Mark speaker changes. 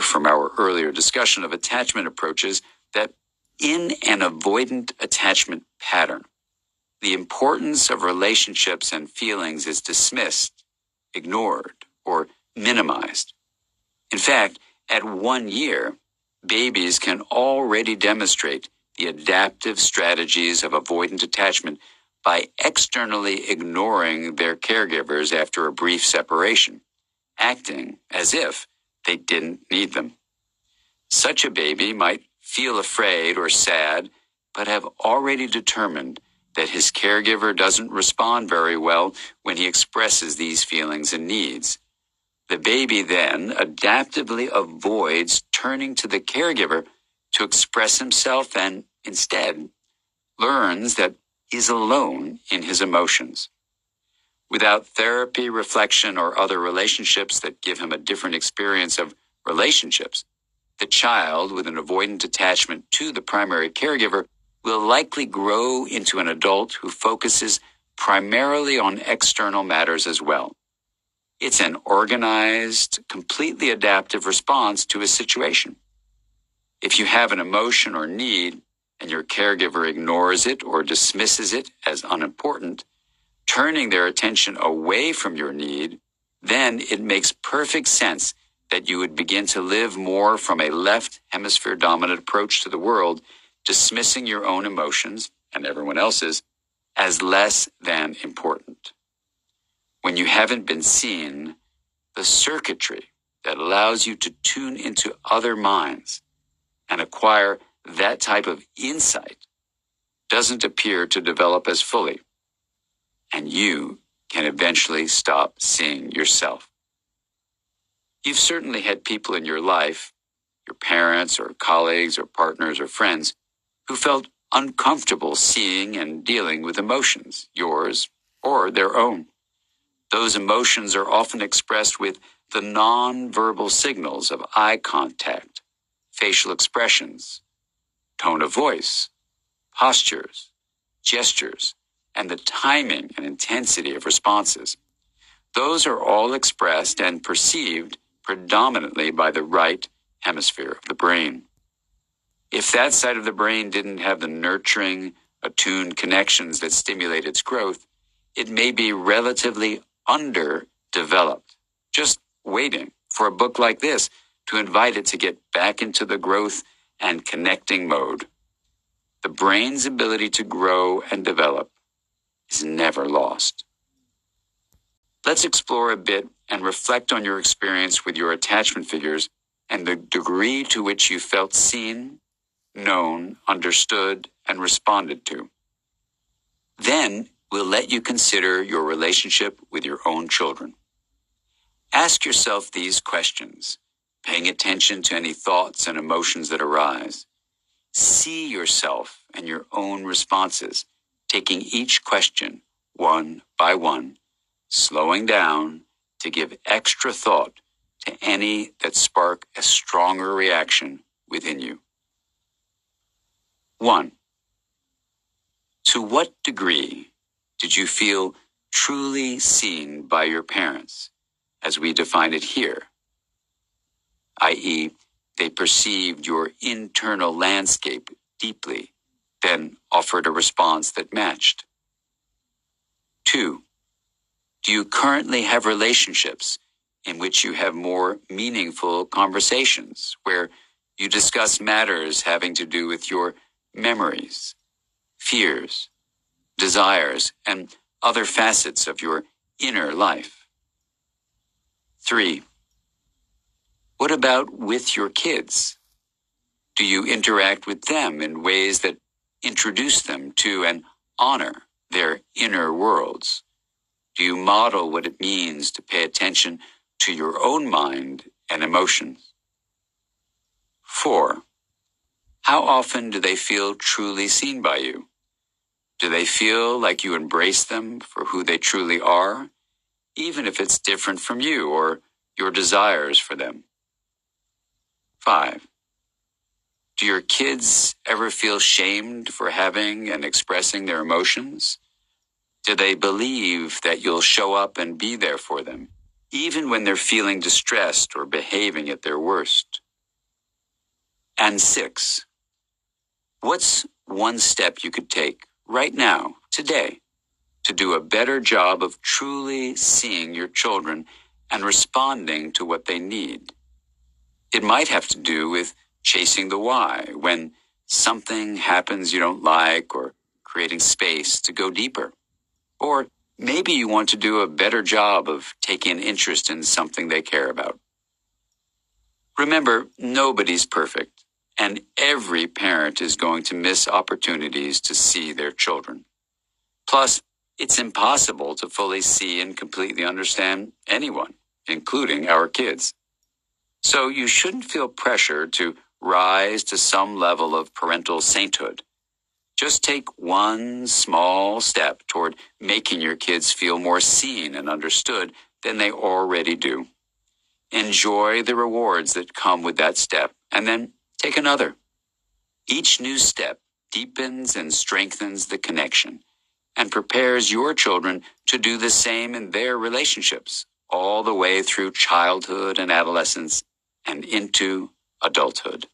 Speaker 1: from our earlier discussion of attachment approaches that in an avoidant attachment pattern, the importance of relationships and feelings is dismissed, ignored, or minimized. In fact, at one year, babies can already demonstrate the adaptive strategies of avoidant attachment by externally ignoring their caregivers after a brief separation, acting as if they didn't need them. Such a baby might feel afraid or sad, but have already determined that his caregiver doesn't respond very well when he expresses these feelings and needs. The baby then adaptively avoids turning to the caregiver to express himself and instead learns that he's alone in his emotions. Without therapy, reflection, or other relationships that give him a different experience of relationships, the child with an avoidant attachment to the primary caregiver will likely grow into an adult who focuses primarily on external matters as well. It's an organized, completely adaptive response to a situation. If you have an emotion or need and your caregiver ignores it or dismisses it as unimportant, turning their attention away from your need, then it makes perfect sense that you would begin to live more from a left hemisphere dominant approach to the world, dismissing your own emotions and everyone else's as less than important. When you haven't been seen, the circuitry that allows you to tune into other minds and acquire that type of insight doesn't appear to develop as fully. And you can eventually stop seeing yourself. You've certainly had people in your life, your parents or colleagues or partners or friends, who felt uncomfortable seeing and dealing with emotions, yours or their own. Those emotions are often expressed with the non-verbal signals of eye contact, facial expressions, tone of voice, postures, gestures, and the timing and intensity of responses. Those are all expressed and perceived predominantly by the right hemisphere of the brain. If that side of the brain didn't have the nurturing, attuned connections that stimulate its growth, it may be relatively underdeveloped, just waiting for a book like this to invite it to get back into the growth and connecting mode. The brain's ability to grow and develop is never lost. Let's explore a bit and reflect on your experience with your attachment figures and the degree to which you felt seen, known, understood, and responded to. Then we'll let you consider your relationship with your own children. Ask yourself these questions paying attention to any thoughts and emotions that arise. See yourself and your own responses, taking each question one by one, slowing down to give extra thought to any that spark a stronger reaction within you. 1. To what degree did you feel truly seen by your parents, as we define it here? i.e., they perceived your internal landscape deeply, then offered a response that matched. Two, do you currently have relationships in which you have more meaningful conversations where you discuss matters having to do with your memories, fears, desires, and other facets of your inner life? Three, what about with your kids? Do you interact with them in ways that introduce them to and honor their inner worlds? Do you model what it means to pay attention to your own mind and emotions? Four, how often do they feel truly seen by you? Do they feel like you embrace them for who they truly are, even if it's different from you or your desires for them? Five, do your kids ever feel shamed for having and expressing their emotions? Do they believe that you'll show up and be there for them, even when they're feeling distressed or behaving at their worst? And six, what's one step you could take right now, today, to do a better job of truly seeing your children and responding to what they need? It might have to do with chasing the why when something happens you don't like or creating space to go deeper. Or maybe you want to do a better job of taking interest in something they care about. Remember, nobody's perfect, and every parent is going to miss opportunities to see their children. Plus, it's impossible to fully see and completely understand anyone, including our kids. So you shouldn't feel pressure to rise to some level of parental sainthood. Just take one small step toward making your kids feel more seen and understood than they already do. Enjoy the rewards that come with that step and then take another. Each new step deepens and strengthens the connection and prepares your children to do the same in their relationships all the way through childhood and adolescence and into adulthood.